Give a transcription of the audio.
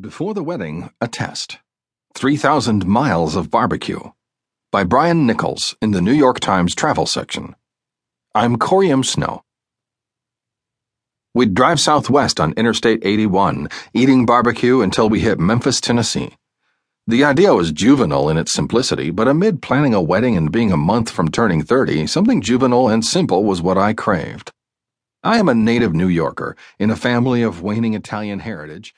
Before the Wedding, a Test 3,000 Miles of Barbecue by Brian Nichols in the New York Times Travel section. I'm Corey M. Snow. We'd drive southwest on Interstate 81, eating barbecue until we hit Memphis, Tennessee. The idea was juvenile in its simplicity, but amid planning a wedding and being a month from turning 30, something juvenile and simple was what I craved. I am a native New Yorker in a family of waning Italian heritage